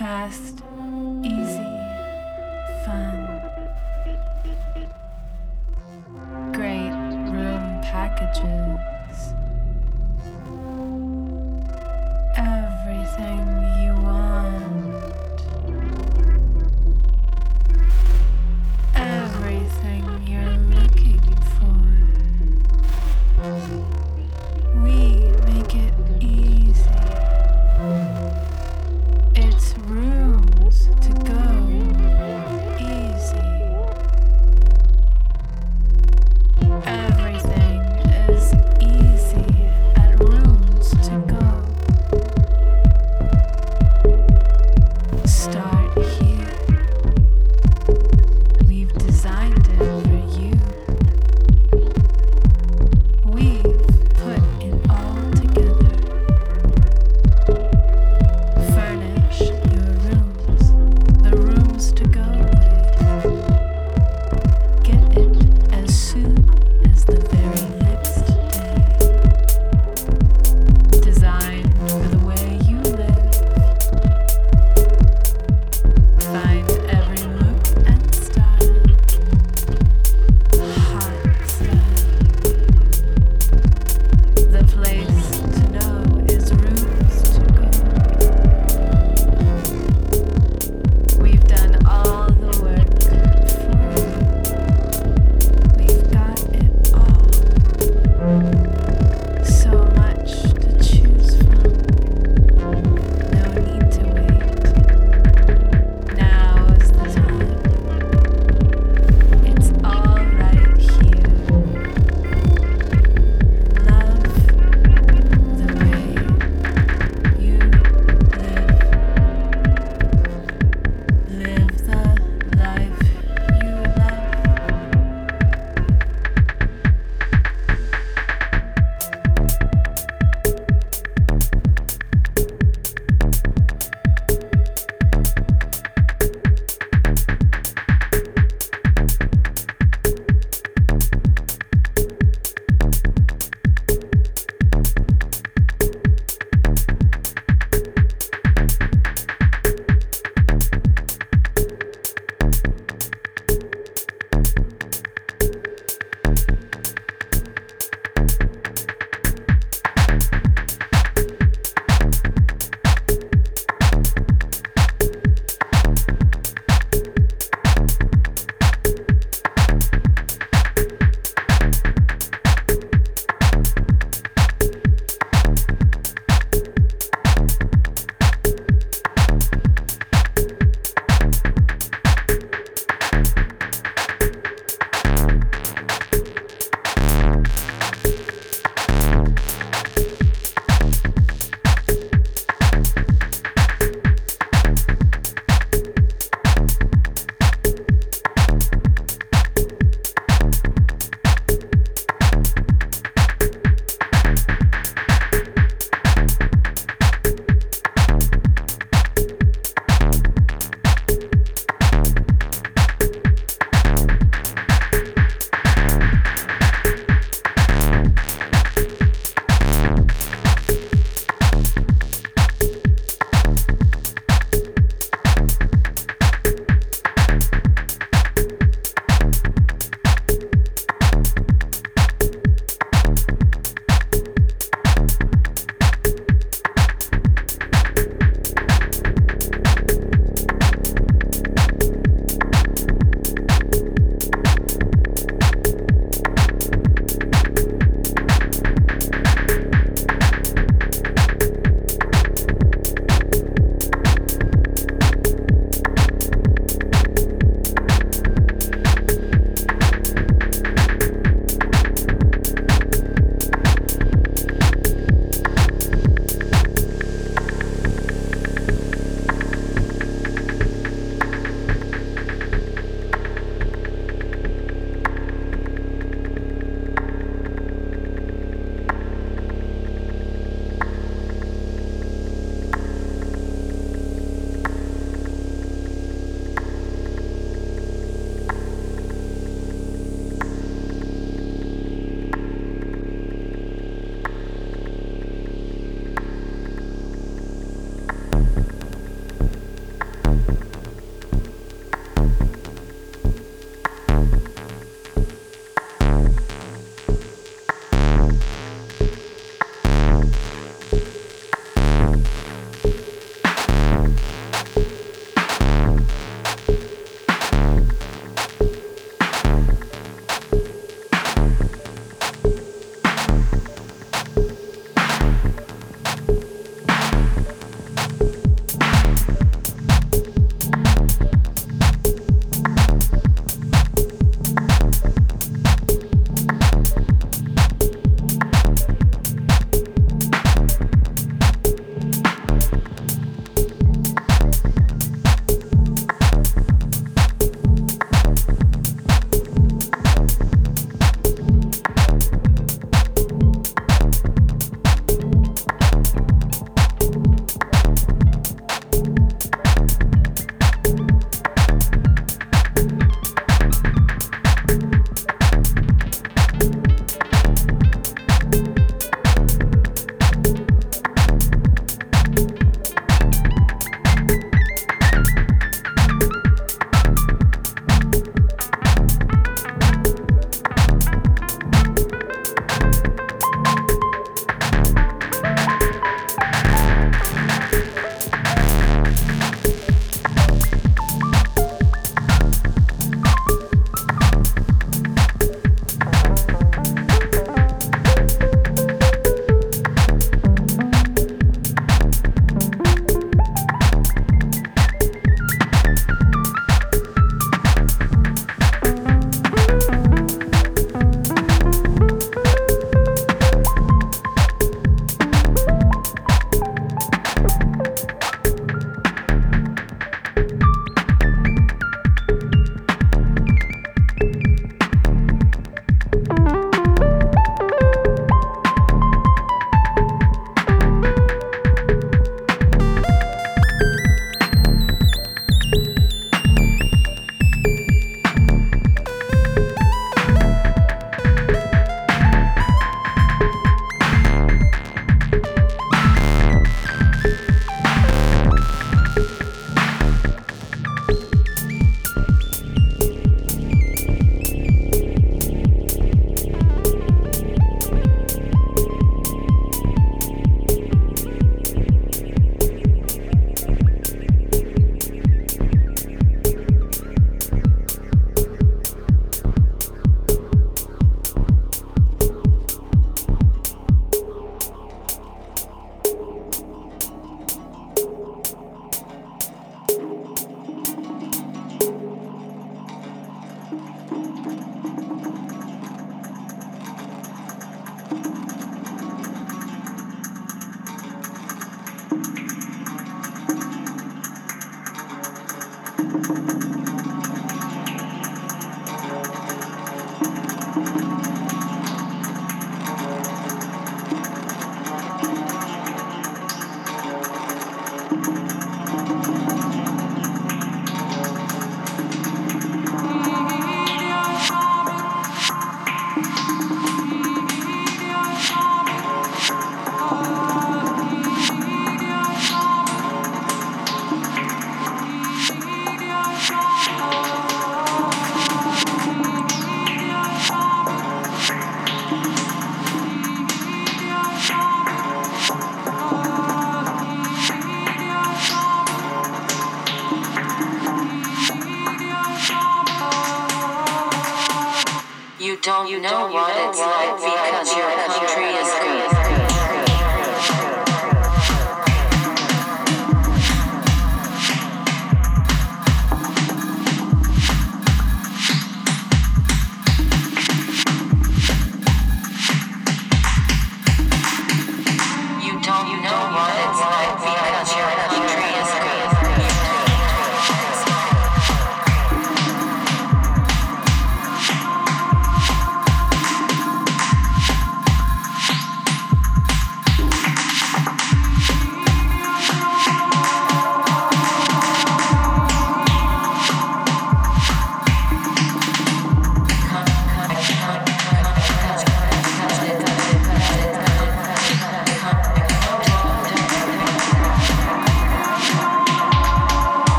Fast, easy, fun. Great room packages.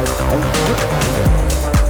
I don't know.